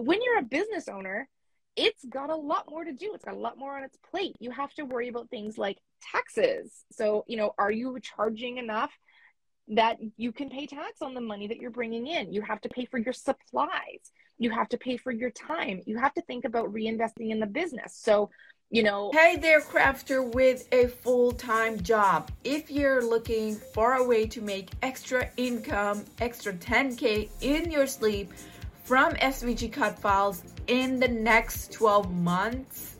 But when you're a business owner, it's got a lot more to do. It's got a lot more on its plate. You have to worry about things like taxes. So, you know, are you charging enough that you can pay tax on the money that you're bringing in? You have to pay for your supplies. You have to pay for your time. You have to think about reinvesting in the business. So, you know. Hey there, crafter with a full time job. If you're looking for a way to make extra income, extra 10K in your sleep from SVG cut files in the next 12 months,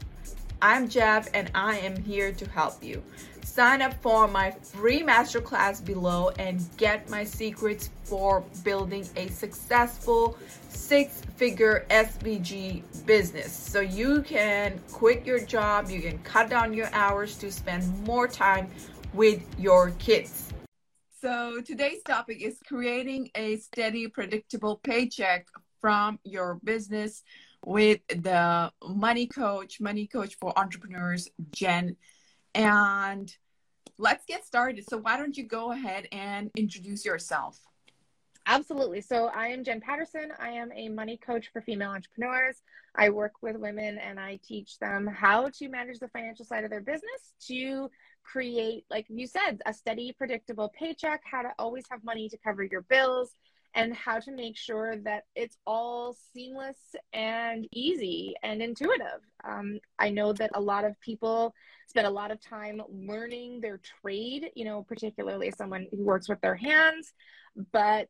I'm Jeff and I am here to help you. Sign up for my free masterclass below and get my secrets for building a successful six figure SVG business. So you can quit your job, you can cut down your hours to spend more time with your kids. So today's topic is creating a steady, predictable paycheck from your business with the money coach, money coach for entrepreneurs, Jen. And let's get started. So why don't you go ahead and introduce yourself? Absolutely. So I am Jen Patterson. I am a money coach for female entrepreneurs. I work with women and I teach them how to manage the financial side of their business to create, like you said, a steady, predictable paycheck, how to always have money to cover your bills, and how to make sure that it's all seamless and easy and intuitive. Um, I know that a lot of people spend a lot of time learning their trade, you know, particularly someone who works with their hands. But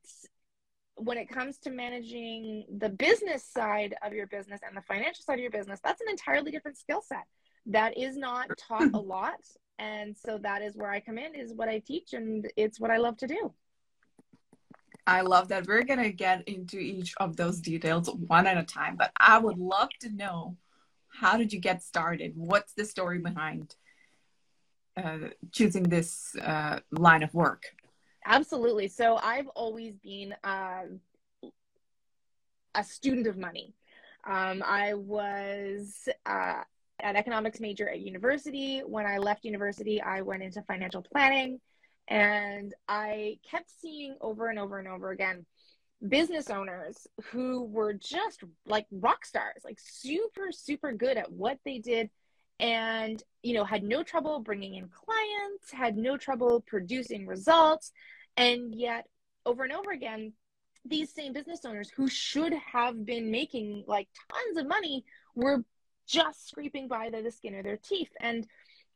when it comes to managing the business side of your business and the financial side of your business, that's an entirely different skill set that is not taught a lot. And so that is where I come in, is what I teach, and it's what I love to do. I love that. We're going to get into each of those details one at a time, but I would love to know how did you get started? What's the story behind uh, choosing this uh, line of work? Absolutely. So I've always been uh, a student of money. Um, I was uh, an economics major at university. When I left university, I went into financial planning. And I kept seeing over and over and over again business owners who were just like rock stars, like super, super good at what they did and you know had no trouble bringing in clients had no trouble producing results. And yet over and over again these same business owners who should have been making like tons of money were just scraping by the skin of their teeth. And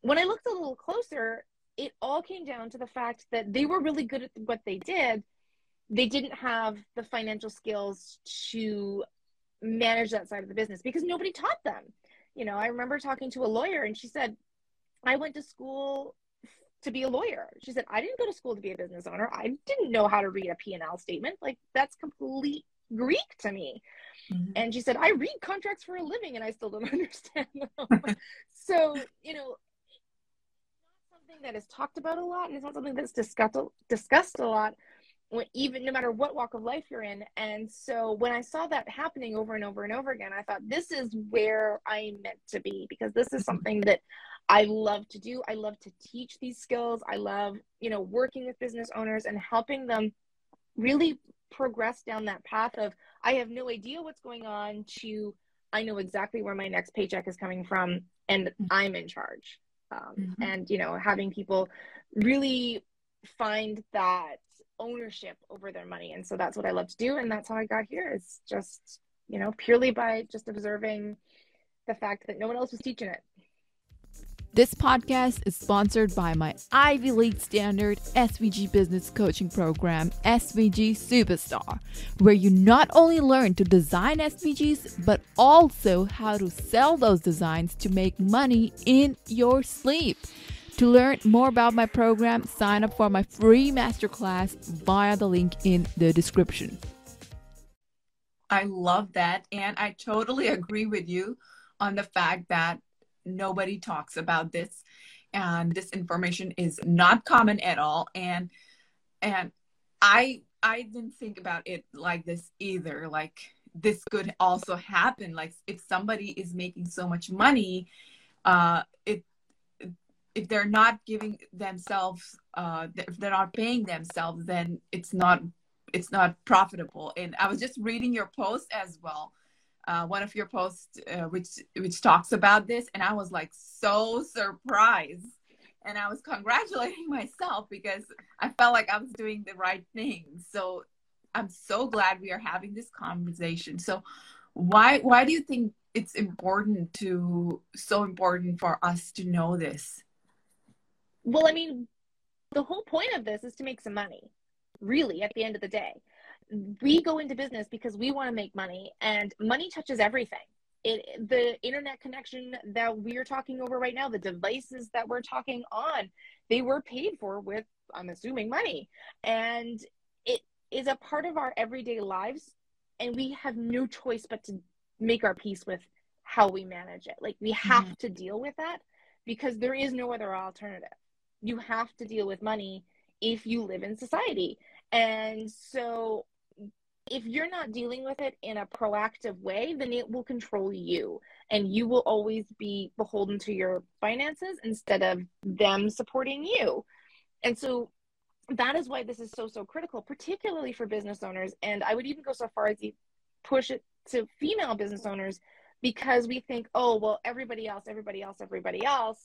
when i looked a little closer it all came down to the fact that they were really good at what they did. They didn't have the financial skills to manage that side of the business because nobody taught them. You know, I remember talking to a lawyer and she said, I went to school to be a lawyer. She said, I didn't go to school to be a business owner. I didn't know how to read a P&L statement. Like that's complete Greek to me. Mm-hmm. And she said, I read contracts for a living and I still don't understand them. so, you know, something that is talked about a lot and it's not something that's discussed discussed a lot even no matter what walk of life you're in. And so when i saw that happening over and over and over again i thought this is where i'm meant to be because this is something that i love to do. I love to teach these skills. I love you know working with business owners and helping them really progress down that path of i have no idea what's going on to i know exactly where my next paycheck is coming from and mm-hmm. i'm in charge um, mm-hmm. and you know having people really find that ownership over their money. And so that's what i love to do. And that's how i got here is just you know purely by just observing the fact that no one else was teaching it this podcast is sponsored by my Ivy League standard SVG business coaching program, SVG Superstar, where you not only learn to design SVGs, but also how to sell those designs to make money in your sleep. To learn more about my program, sign up for my free masterclass via the link in the description. I love that. And I totally agree with you on the fact that nobody talks about this and this information is not common at all. And and i i didn't think about it like this either. Like this could also happen. Like if somebody is making so much money uh it if they're not giving themselves uh if they're not paying themselves then it's not it's not profitable. And i was just reading your post as well uh, one of your posts uh, which which talks about this and i was like so surprised. And i was congratulating myself because i felt like i was doing the right thing. So i'm so glad we are having this conversation. So why why do you think it's important to so important for us to know this? Well i mean the whole point of this is to make some money really at the end of the day we go into business because we want to make money and money touches everything. It, the internet connection that we're talking over right now the devices that we're talking on they were paid for with i'm assuming money. And it is a part of our everyday lives and we have no choice but to make our peace with how we manage it. Like we have mm-hmm. to deal with that because there is no other alternative. You have to deal with money if you live in society. And so if you're not dealing with it in a proactive way, then it will control you and you will always be beholden to your finances instead of them supporting you. And so that is why this is so, so critical, particularly for business owners. And I would even go so far as to push it to female business owners because we think, oh, well, everybody else, everybody else, everybody else.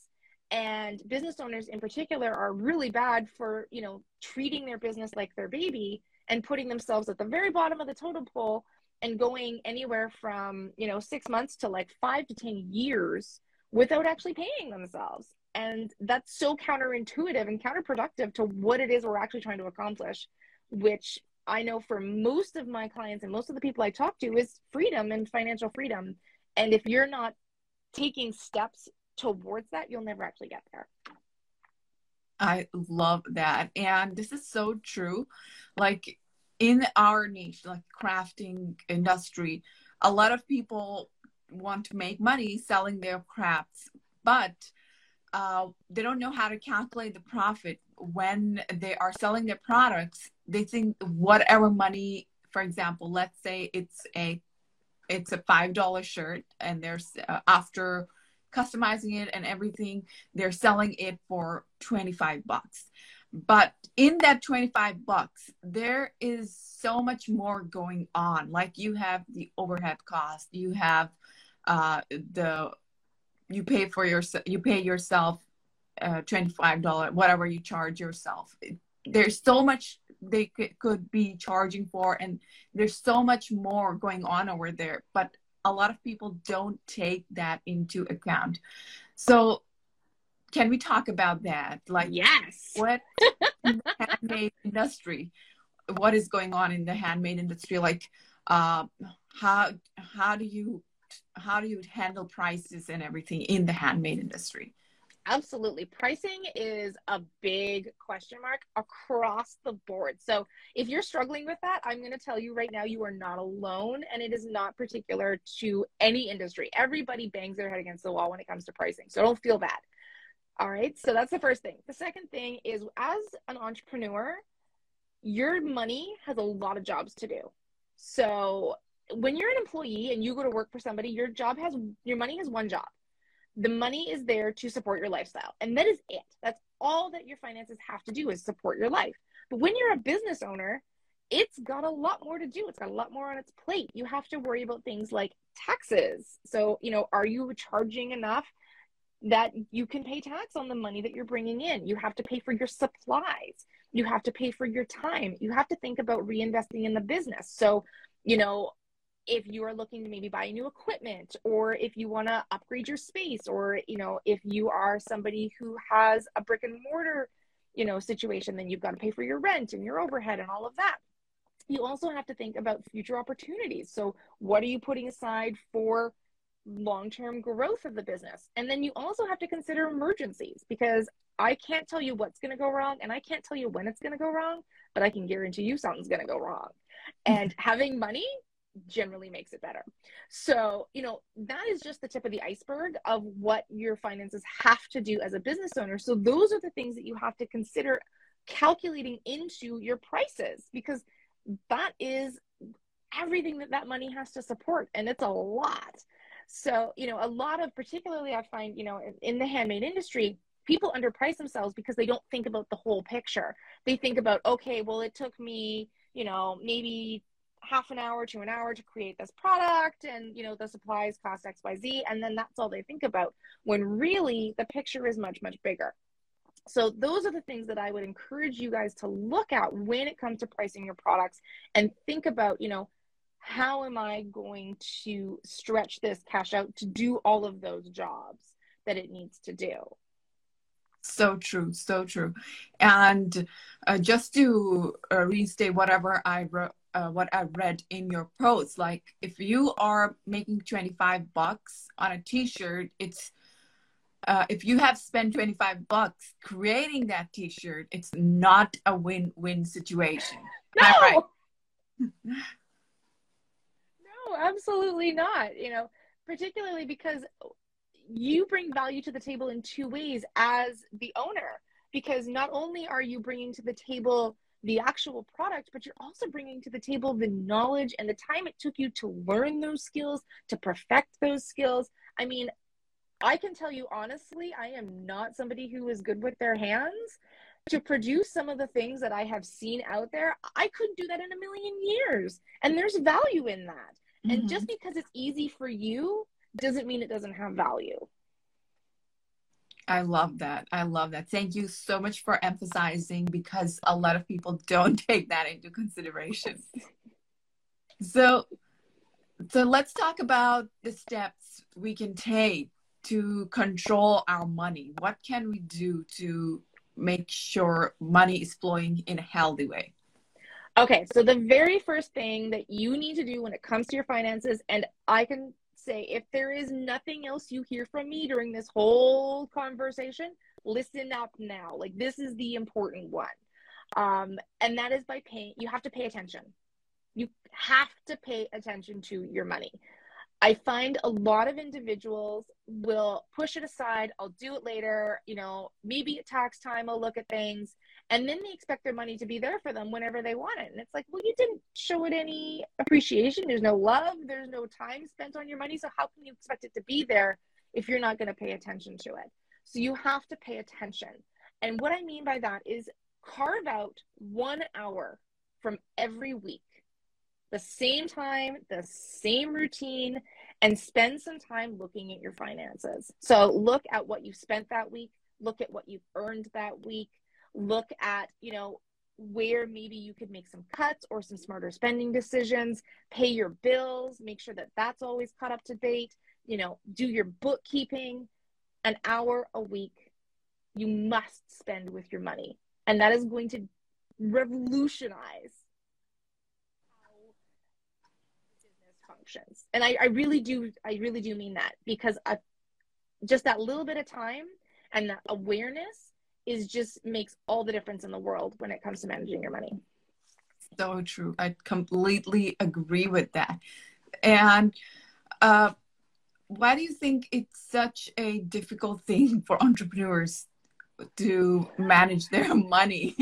And business owners in particular are really bad for, you know, treating their business like their baby and putting themselves at the very bottom of the totem pole and going anywhere from you know six months to like five to ten years without actually paying themselves. And that's so counterintuitive and counterproductive to what it is we're actually trying to accomplish which i know for most of my clients and most of the people i talk to is freedom and financial freedom. And if you're not taking steps towards that you'll never actually get there I love that. And this is so true. Like in our niche, like crafting industry, a lot of people want to make money selling their crafts, but uh, they don't know how to calculate the profit when they are selling their products. They think whatever money, for example, let's say it's a it's a five dollar shirt, and there's uh, after customizing it and everything they're selling it for 25 bucks. But in that 25 bucks there is so much more going on. Like you have the overhead cost you have uh, the you pay for your you pay yourself uh, $25 whatever you charge yourself. There's so much they could, could be charging for and there's so much more going on over there. But a lot of people don't take that into account. So can we talk about that? Like yes. What in the handmade industry? What is going on in the handmade industry? Like uh, how how do you how do you handle prices and everything in the handmade industry? Absolutely. Pricing is a big question mark across the board. So, if you're struggling with that, I'm going to tell you right now, you are not alone, and it is not particular to any industry. Everybody bangs their head against the wall when it comes to pricing. So, don't feel bad. All right. So, that's the first thing. The second thing is as an entrepreneur, your money has a lot of jobs to do. So, when you're an employee and you go to work for somebody, your job has your money has one job the money is there to support your lifestyle. And that is it. That's all that your finances have to do is support your life. But when you're a business owner, it's got a lot more to do. It's got a lot more on its plate. You have to worry about things like taxes. So, you know, are you charging enough that you can pay tax on the money that you're bringing in? You have to pay for your supplies. You have to pay for your time. You have to think about reinvesting in the business. So, you know, if you are looking to maybe buy new equipment or if you want to upgrade your space or you know if you are somebody who has a brick and mortar you know situation then you've got to pay for your rent and your overhead and all of that. You also have to think about future opportunities. So what are you putting aside for long-term growth of the business? And then you also have to consider emergencies because i can't tell you what's going to go wrong and i can't tell you when it's going to go wrong but i can guarantee you something's going to go wrong. And having money generally makes it better. So, you know, that is just the tip of the iceberg of what your finances have to do as a business owner. So, those are the things that you have to consider calculating into your prices because that is everything that that money has to support and it's a lot. So, you know, a lot of particularly I find, you know, in, the handmade industry, people underprice themselves because they don't think about the whole picture. They think about, okay, well, it took me, you know, maybe half an hour to an hour to create this product and you know the supplies cost xyz and then that's all they think about when really the picture is much much bigger. So those are the things that i would encourage you guys to look at when it comes to pricing your products and think about you know how am i going to stretch this cash out to do all of those jobs that it needs to do? So true so true. And uh, just to uh, restate whatever i wrote uh, what I read in your post. Like if you are making 25 bucks on a t-shirt, it's uh, if you have spent 25 bucks creating that t-shirt, it's not a win-win situation. No. Right? no, absolutely not. You know, particularly because you bring value to the table in two ways as the owner because not only are you bringing to the table the actual product, but you're also bringing to the table the knowledge and the time it took you to learn those skills, to perfect those skills. I mean, I can tell you honestly, I am not somebody who is good with their hands. To produce some of the things that I have seen out there, I couldn't do that in a million years. And there's value in that. Mm-hmm. And just because it's easy for you doesn't mean it doesn't have value. I love that. I love that. Thank you so much for emphasizing because a lot of people don't take that into consideration. so so let's talk about the steps we can take to control our money. What can we do to make sure money is flowing in a healthy way? Okay, so the very first thing that you need to do when it comes to your finances, and I can say if there is nothing else you hear from me during this whole conversation, listen up now. Like this is the important one. Um, and that is by paying, you have to pay attention. You have to pay attention to your money. I find a lot of individuals will push it aside. I'll do it later. You know, maybe at tax time, I'll look at things. And then they expect their money to be there for them whenever they want it. And it's like, well, you didn't show it any appreciation. There's no love. There's no time spent on your money. So how can you expect it to be there if you're not going to pay attention to it? So you have to pay attention. And what I mean by that is carve out one hour from every week the same time, the same routine, and spend some time looking at your finances. So look at what you spent that week, look at what you've earned that week, look at, you know, where maybe you could make some cuts or some smarter spending decisions, pay your bills, make sure that that's always caught up to date, you know, do your bookkeeping. An hour a week you must spend with your money. And that is going to revolutionize how business functions. And I, I really do, I really do mean that because a, just that little bit of time and that awareness is just makes all the difference in the world when it comes to managing your money. So true. I completely agree with that. And uh, why do you think it's such a difficult thing for entrepreneurs to manage their money?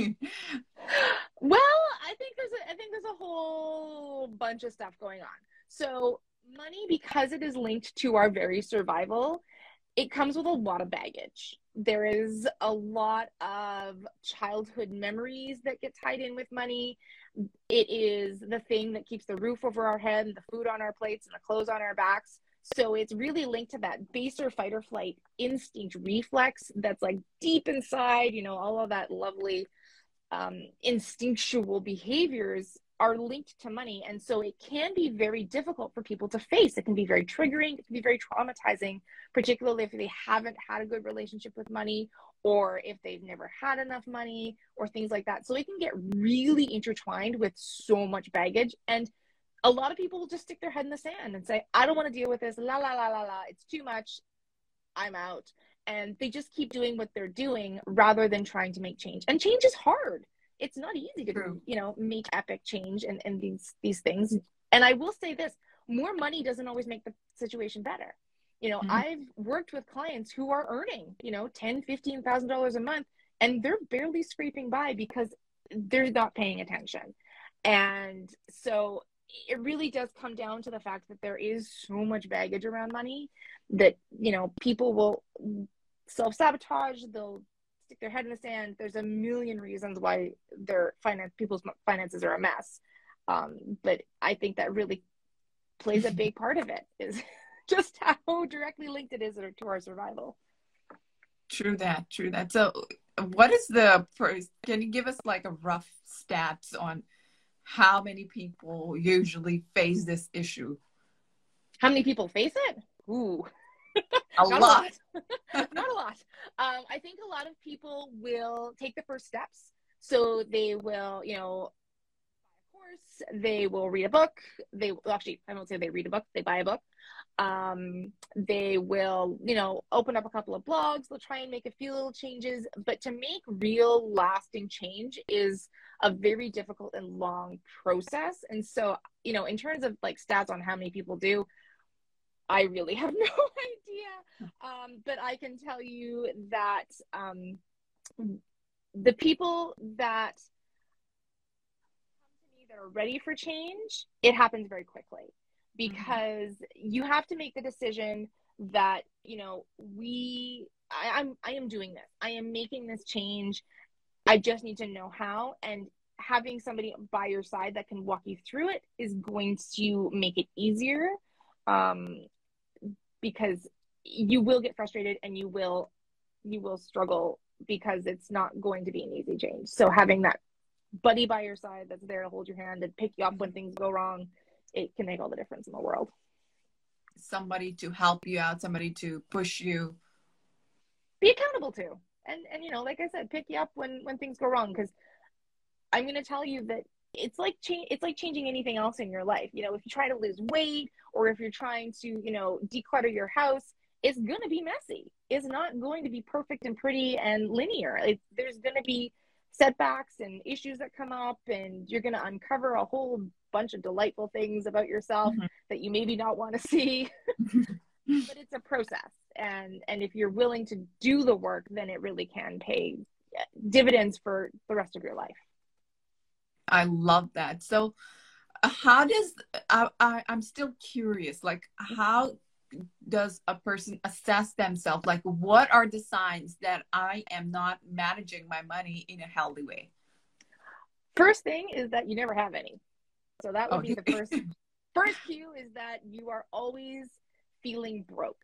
well, I think there's a, I think there's a whole bunch of stuff going on. So, money, because it is linked to our very survival, it comes with a lot of baggage. There is a lot of childhood memories that get tied in with money. It is the thing that keeps the roof over our head the food on our plates and the clothes on our backs. So it's really linked to that baser fight or flight instinct reflex that's like deep inside, you know, all of that lovely um, instinctual behaviors are linked to money. And so it can be very difficult for people to face. It can be very triggering, it can be very traumatizing, particularly if they haven't had a good relationship with money or if they've never had enough money or things like that. So it can get really intertwined with so much baggage. And a lot of people will just stick their head in the sand and say, I don't want to deal with this. La, la, la, la, la. It's too much. I'm out. And they just keep doing what they're doing rather than trying to make change. And change is hard it's not easy to True. you know make epic change and and these these things and i will say this more money doesn't always make the situation better you know mm-hmm. i've worked with clients who are earning you know 10 15 thousand dollars a month and they're barely scraping by because they're not paying attention and so it really does come down to the fact that there is so much baggage around money that you know people will self-sabotage they'll stick their head in the sand. There's a million reasons why their finance people's finances are a mess. Um, but I think that really plays a big part of it is just how directly linked it is to our survival. True that, true that. So, what is the can you give us like a rough stats on how many people usually face this issue? How many people face it? Ooh. A lot. A lot. Not a lot. Um, I think a lot of people will take the first steps. So they will, you know, buy a course, they will read a book. They well, actually, I won't say they read a book, they buy a book. Um, they will, you know, open up a couple of blogs. They'll try and make a few little changes. But to make real lasting change is a very difficult and long process. And so, you know, in terms of like stats on how many people do, I really have no idea. Um, but I can tell you that um, the people that come to me that are ready for change, it happens very quickly because you have to make the decision that you know we I, I'm I am doing this. I am making this change. I just need to know how and having somebody by your side that can walk you through it is going to make it easier um, because you will get frustrated and you will you will struggle because it's not going to be an easy change. So having that buddy by your side that's there to hold your hand and pick you up when things go wrong it can make all the difference in the world. Somebody to help you out somebody to push you. Be accountable to and and you know like i said pick you up when when things go wrong because i'm going to tell you that it's like change it's like changing anything else in your life. You know if you try to lose weight or if you're trying to you know declutter your house it's going to be messy. It's not going to be perfect and pretty and linear. It, there's going to be setbacks and issues that come up and you're going to uncover a whole bunch of delightful things about yourself mm-hmm. that you maybe not want to see. But it's a process. And and if you're willing to do the work then it really can pay dividends for the rest of your life I love that. So, uh, how does I, I I'm still curious. Like, how does a person assess themselves? Like, what are the signs that I am not managing my money in a healthy way? First thing is that you never have any. So that would be the first first cue is that you are always feeling broke.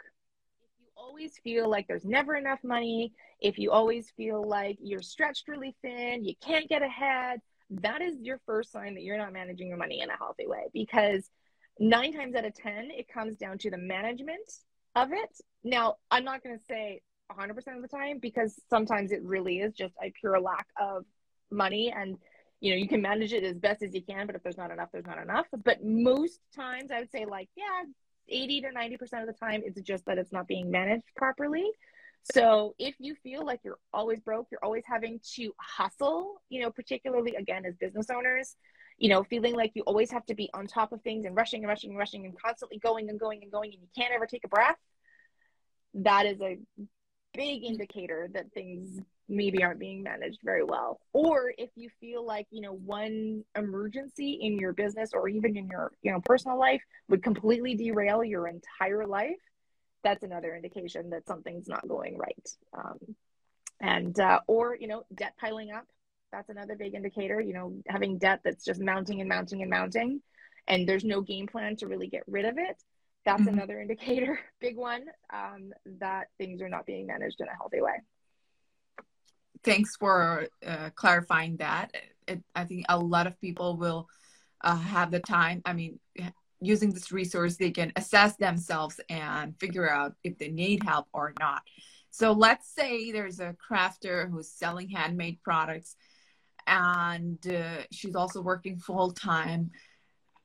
If you always feel like there's never enough money, if you always feel like you're stretched really thin, you can't get ahead, that is your first sign that you're not managing your money in a healthy way because nine times out of 10, it comes down to the management of it. Now, I'm not going to say 100% of the time because sometimes it really is just a pure lack of money and you know you can manage it as best as you can but if there's not enough there's not enough but most times i would say like yeah 80 to 90% of the time it's just that it's not being managed properly so if you feel like you're always broke, you're always having to hustle, you know, particularly again as business owners, you know, feeling like you always have to be on top of things and rushing and rushing and rushing and constantly going and going and going and you can't ever take a breath, that is a big indicator that things maybe aren't being managed very well. Or if you feel like, you know, one emergency in your business or even in your, you know, personal life would completely derail your entire life, that's another indication that something's not going right. Um, and uh, or you know debt piling up that's another big indicator you know having debt that's just mounting and mounting and mounting and there's no game plan to really get rid of it that's mm-hmm. another indicator big one um, that things are not being managed in a healthy way thanks for uh, clarifying that it, i think a lot of people will uh, have the time i mean using this resource, they can assess themselves and figure out if they need help or not. So let's say there's a crafter who's selling handmade products and uh, she's also working full time,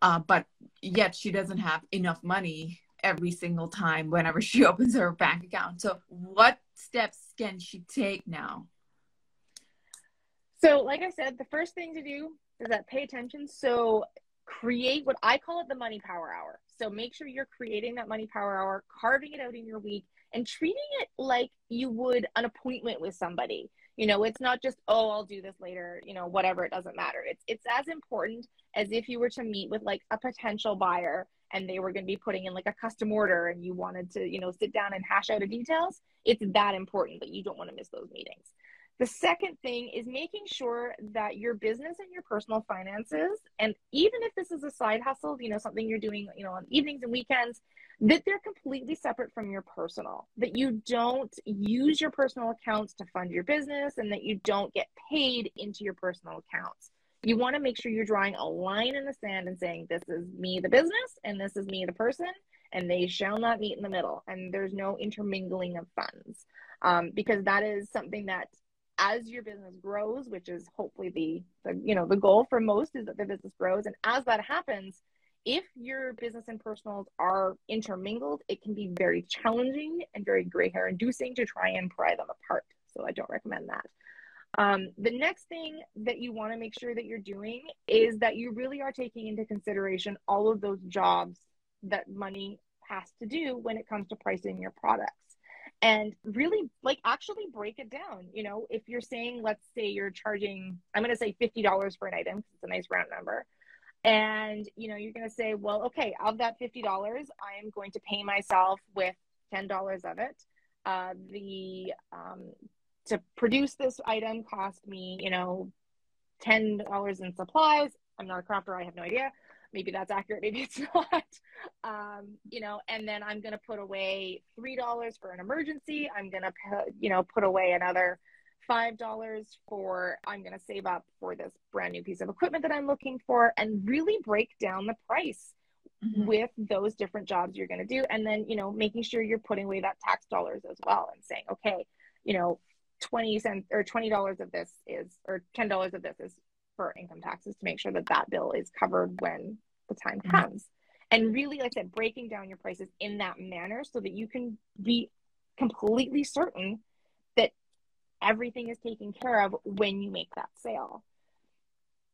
uh, but yet she doesn't have enough money every single time whenever she opens her bank account. So, what steps can she take now? So, like I said, the first thing to do is that pay attention. So, create what I call it the money power hour. So make sure you're creating that money power hour, carving it out in your week, and treating it like you would an appointment with somebody. You know, it's not just, oh, I'll do this later, you know, whatever, it doesn't matter. It's it's as important as if you were to meet with like a potential buyer and they were going to be putting in like a custom order and you wanted to, you know, sit down and hash out the details. It's that important that you don't want to miss those meetings. The second thing is making sure that your business and your personal finances, and even if this is a side hustle, you know, something you're doing, you know, on evenings and weekends, that they're completely separate from your personal, that you don't use your personal accounts to fund your business and that you don't get paid into your personal accounts. You want to make sure you're drawing a line in the sand and saying, this is me, the business, and this is me, the person, and they shall not meet in the middle. And there's no intermingling of funds um, because that is something that as your business grows, which is hopefully the, the you know the goal for most is that the business grows, and as that happens, if your business and personals are intermingled, it can be very challenging and very gray hair inducing to try and pry them apart. So I don't recommend that. Um, the next thing that you want to make sure that you're doing is that you really are taking into consideration all of those jobs that money has to do when it comes to pricing your products and really like actually break it down you know? If you're saying let's say you're charging i'm going to say $50 for an item it's a nice round number. And you know you're going to say well okay of that $50 i am going to pay myself with $10 of it. Uh, the um, to produce this item cost me you know $10 in supplies. I'm not a crafter i have no idea maybe that's accurate maybe it's not. Um, you know and then i'm going to put away three dollars for an emergency. I'm going to you know put away another five dollars for i'm going to save up for this brand new piece of equipment that i'm looking for and really break down the price mm-hmm. with those different jobs you're going to do. And then you know making sure you're putting away that tax dollars as well and saying okay you know 20 cents or 20 dollars of this is or 10 dollars of this is for income taxes to make sure that that bill is covered when the time mm-hmm. comes. And really, like I said, breaking down your prices in that manner so that you can be completely certain that everything is taken care of when you make that sale.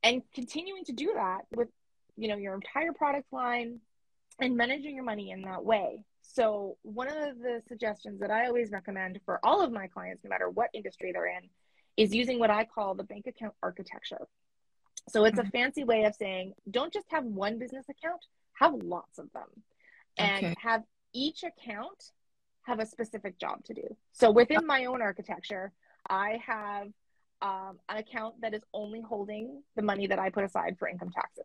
And continuing to do that with, you know, your entire product line and managing your money in that way. So, one of the suggestions that I always recommend for all of my clients, no matter what industry they're in, is using what I call the bank account architecture. So it's a mm-hmm. fancy way of saying don't just have one business account, have lots of them and okay. have each account have a specific job to do. So within my own architecture, I have um, an account that is only holding the money that I put aside for income taxes.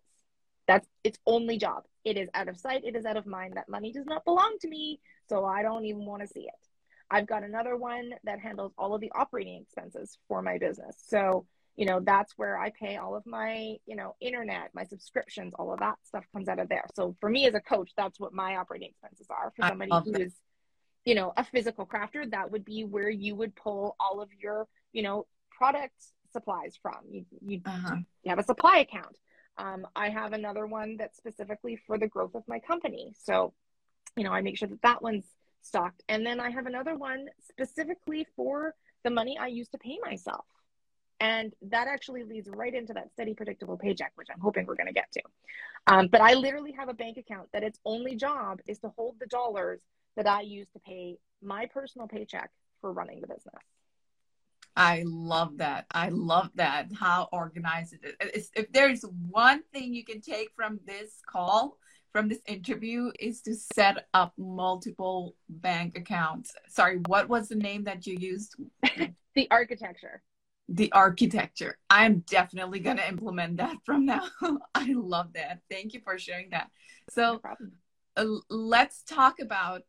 That's its only job. It is out of sight, it is out of mind. That money does not belong to me, so I don't even want to see it. I've got another one that handles all of the operating expenses for my business. So you know that's where i pay all of my you know internet my subscriptions all of that stuff comes out of there. So for me as a coach that's what my operating expenses are. For somebody who's you know a physical crafter that would be where you would pull all of your you know product supplies from. You you, uh-huh. you have a supply account. Um, i have another one that's specifically for the growth of my company. So you know i make sure that that one's stocked. And then i have another one specifically for the money i use to pay myself and that actually leads right into that steady, predictable paycheck, which I'm hoping we're going to get to. Um, but I literally have a bank account that its only job is to hold the dollars that I use to pay my personal paycheck for running the business. I love that. I love that. How organized it is. If there's one thing you can take from this call, from this interview, is to set up multiple bank accounts. Sorry, what was the name that you used? the architecture the architecture. I'm definitely going to implement that from now. I love that. Thank you for sharing that. So no uh, let's talk about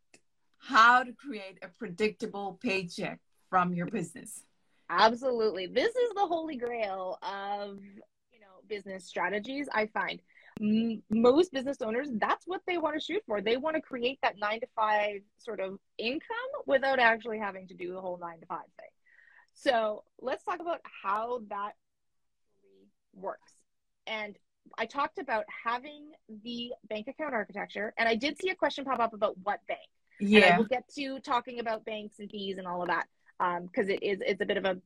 how to create a predictable paycheck from your business. Absolutely. This is the holy grail of, you know, business strategies. I find M- most business owners, that's what they want to shoot for. They want to create that 9 to 5 sort of income without actually having to do the whole 9 to 5 thing. So let's talk about how that works. And I talked about having the bank account architecture, and I did see a question pop up about what bank. Yeah, and we'll get to talking about banks and fees and all of that because um, it is it's a bit of a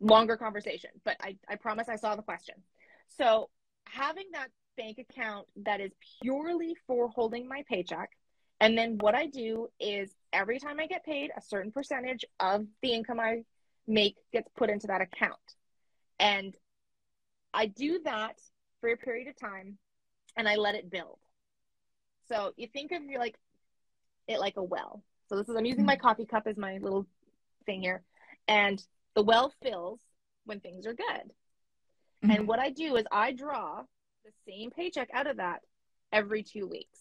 longer conversation. But I, I promise I saw the question. So having that bank account that is purely for holding my paycheck, and then what I do is every time I get paid, a certain percentage of the income I make gets put into that account. And I do that for a period of time and I let it build. So you think of you like it like a well. So this is I'm using my coffee cup as my little thing here. And The well fills when things are good. Mm-hmm. And what I do is I draw the same paycheck out of that every two weeks,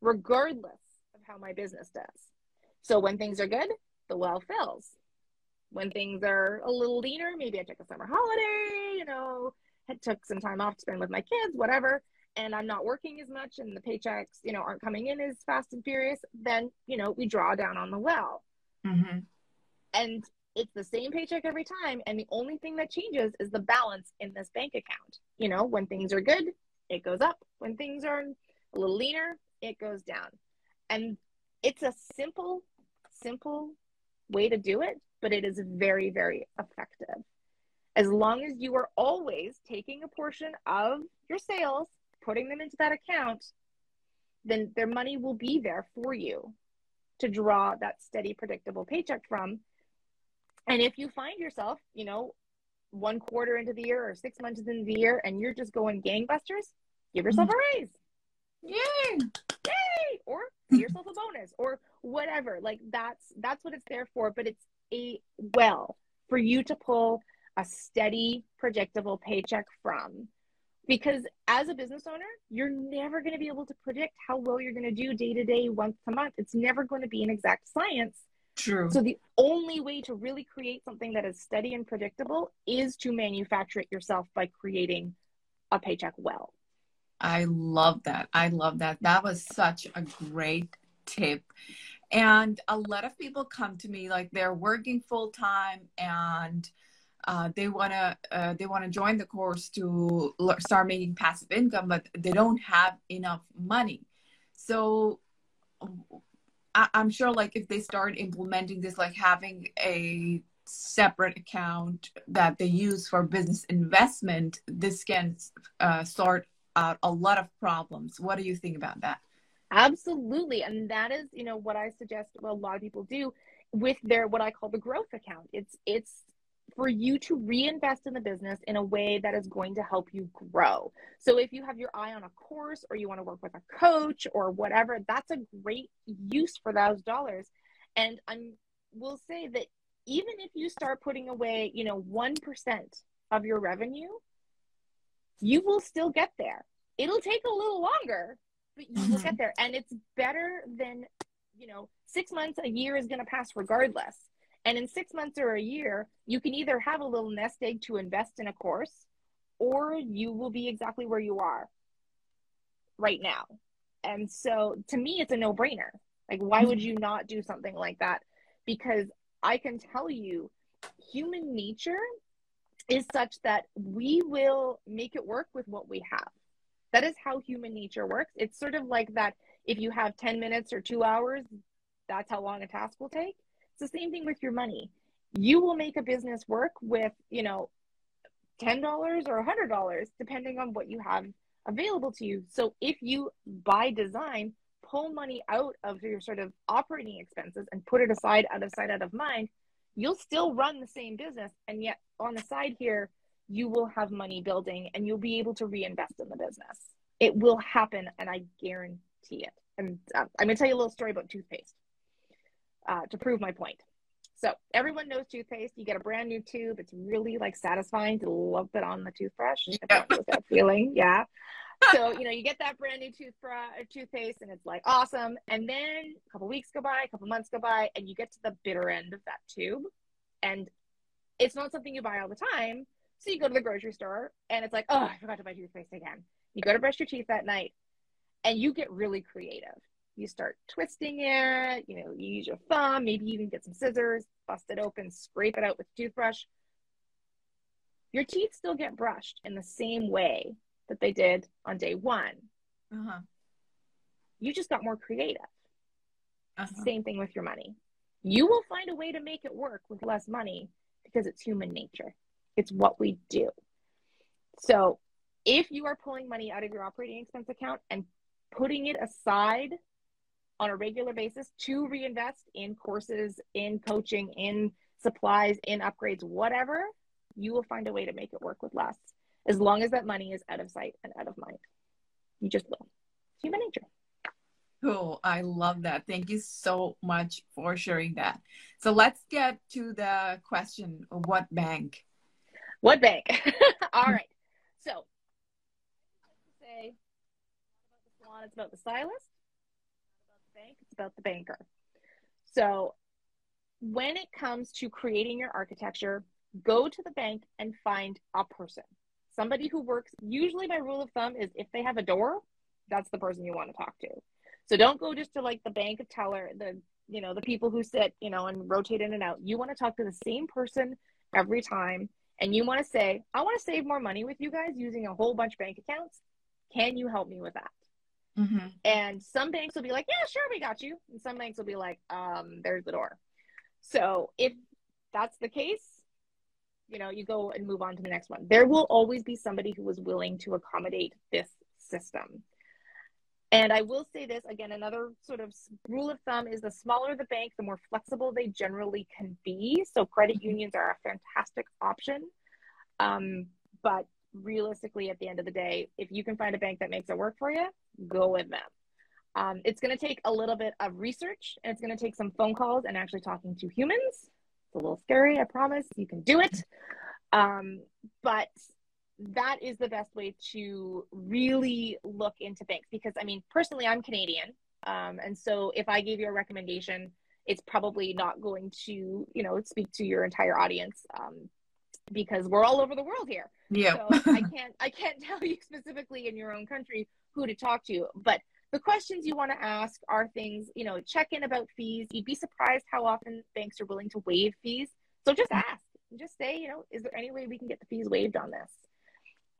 regardless of how my business does. So when things are good, the well fills. When things are a little leaner, maybe I took a summer holiday, you know, had took some time off to spend with my kids, whatever, and I'm not working as much and the paychecks, you know, aren't coming in as fast and furious, then, you know, we draw down on the well. Mm-hmm. And it's the same paycheck every time. And the only thing that changes is the balance in this bank account. You know, when things are good, it goes up. When things are a little leaner, it goes down. And it's a simple, simple way to do it, but it is very, very effective. As long as you are always taking a portion of your sales, putting them into that account, then their money will be there for you to draw that steady, predictable paycheck from. And if you find yourself, you know, one quarter into the year or six months into the year and you're just going gangbusters, give yourself mm-hmm. a raise. Yay! Yay! Or pay yourself a bonus or whatever. Like that's that's what it's there for. But it's a well for you to pull a steady, predictable paycheck from. Because as a business owner, you're never going to be able to predict how well you're going to do day to day, once a month. It's never going to be an exact science. True. So the only way to really create something that is steady and predictable is to manufacture it yourself by creating a paycheck well. I love that. I love that. That was such a great tip. And a lot of people come to me like they're working full time and uh, they want to uh, they want to join the course to start making passive income, but they don't have enough money. So I- I'm sure like if they start implementing this, like having a separate account that they use for business investment, this can uh, sort out a lot of problems. What do you think about that? Absolutely. And that is, you know, what I suggest a lot of people do with their what I call the growth account. It's it's for you to reinvest in the business in a way that is going to help you grow. So if you have your eye on a course or you want to work with a coach or whatever, that's a great use for those dollars. And I will say that even if you start putting away, you know, 1% of your revenue, you will still get there. It'll take a little longer, but you will get there. And it's better than, you know, six months, a year is going to pass regardless. And in six months or a year, you can either have a little nest egg to invest in a course, or you will be exactly where you are right now. And so to me, it's a no brainer. Like, why would you not do something like that? Because I can tell you, human nature is such that we will make it work with what we have. That is how human nature works. It's sort of like that if you have 10 minutes or two hours, that's how long a task will take. It's the same thing with your money. You will make a business work with, you know, $10 or $100, depending on what you have available to you. So if you, by design, pull money out of your sort of operating expenses and put it aside, out of sight, out of mind, you'll still run the same business. And yet on the side here, you will have money building and you'll be able to reinvest in the business. It will happen, and I guarantee it. And uh, I'm going to tell you a little story about toothpaste uh, to prove my point. So everyone knows toothpaste. You get a brand new tube. It's really like satisfying to lump it on the toothbrush. Yeah. that feeling. Yeah. So, you know, you get that brand new toothbrush, uh, toothpaste and it's like awesome. And then a couple weeks go by, a couple months go by, and you get to the bitter end of that tube. And it's not something you buy all the time. So you go to the grocery store and it's like, oh, I forgot to buy toothpaste again. You go to brush your teeth that night and you get really creative you start twisting it, you know, you use your thumb, maybe even get some scissors, bust it open, scrape it out with a toothbrush. Your teeth still get brushed in the same way that they did on day one. Uh-huh. You just got more creative. Uh-huh. Same thing with your money. You will find a way to make it work with less money because it's human nature. It's what we do. So if you are pulling money out of your operating expense account and putting it aside on a regular basis to reinvest in courses, in coaching, in supplies, in upgrades, whatever, you will find a way to make it work with less as long as that money is out of sight and out of mind. You just will. Human nature. Cool. I love that. Thank you so much for sharing that. So let's get to the question what bank? What bank? All right. So, say about the salon, it's about the stylist. About the bank, it's about the banker. So, when it comes to creating your architecture, go to the bank and find a person. Somebody who works, usually my rule of thumb is if they have a door, that's the person you want to talk to. So don't go just to like the bank of teller, the you know, the people who sit, you know, and rotate in and out. You want to talk to the same person every time and you want to say, I want to save more money with you guys using a whole bunch of bank accounts. Can you help me with that? Mm-hmm. And some banks will be like, yeah, sure, we got you. And some banks will be like, um, there's the door. So if that's the case, you know, you go and move on to the next one. There will always be somebody who is willing to accommodate this system. And I will say this again, another sort of rule of thumb is the smaller the bank, the more flexible they generally can be. So credit mm-hmm. unions are a fantastic option. Um, but realistically, at the end of the day, if you can find a bank that makes it work for you, go with them. Um, it's going to take a little bit of research and it's going to take some phone calls and actually talking to humans. It's a little scary, I promise. You can do it. Um, but that is the best way to really look into banks because I mean, personally, I'm Canadian. Um, and so if I gave you a recommendation, it's probably not going to, you know, speak to your entire audience um, because we're all over the world here. Yeah. So I can't, I can't tell you specifically in your own country who to talk to, but the questions you want to ask are things, you know, check in about fees. You'd be surprised how often banks are willing to waive fees. So just ask, just say, you know, is there any way we can get the fees waived on this?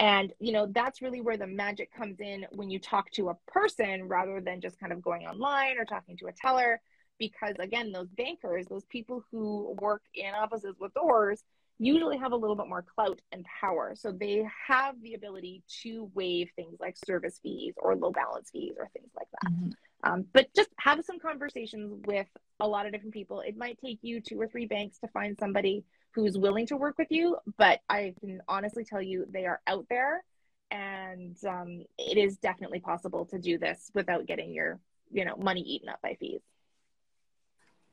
And, you know, that's really where the magic comes in when you talk to a person rather than just kind of going online or talking to a teller. Because again, those bankers, those people who work in offices with doors, usually have a little bit more clout and power. So they have the ability to waive things like service fees or low balance fees or things like that. Mm-hmm. Um, but just have some conversations with a lot of different people. It might take you two or three banks to find somebody who's willing to work with you, but I can honestly tell you they are out there and um, it is definitely possible to do this without getting your you know money eaten up by fees.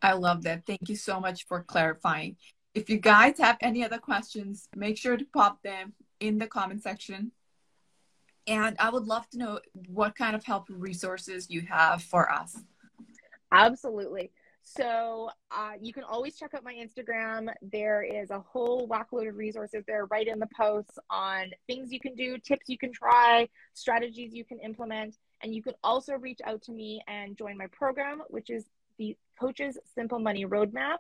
I love that. Thank you so much for clarifying. If you guys have any other questions make sure to pop them in the comment section. And i would love to know what kind of help resources you have for us. Absolutely so uh, you can always check out my Instagram. There is a whole whackload of resources there right in the posts on things you can do, tips you can try, strategies you can implement. And you can also reach out to me and join my program, which is the Coach's Simple Money Roadmap.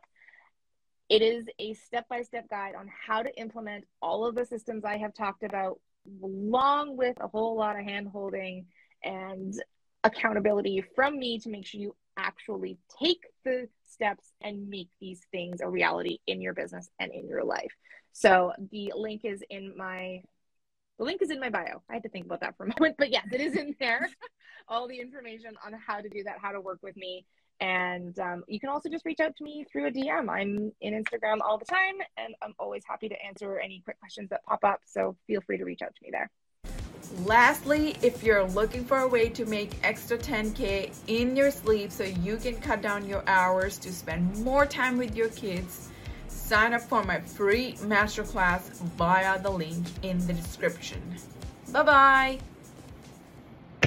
It is a step by step guide on how to implement all of the systems I have talked about, along with a whole lot of hand holding and accountability from me to make sure you actually take the steps and make these things a reality in your business and in your life. So the link is in my the link is in my bio. I had to think about that for a moment, but yes, it is in there. All the information on how to do that, how to work with me. And um, you can also just reach out to me through a DM. I'm in Instagram all the time, and I'm always happy to answer any quick questions that pop up. So feel free to reach out to me there. Lastly, if you're looking for a way to make extra 10K in your sleep so you can cut down your hours to spend more time with your kids, sign up for my free masterclass via the link in the description. Bye bye.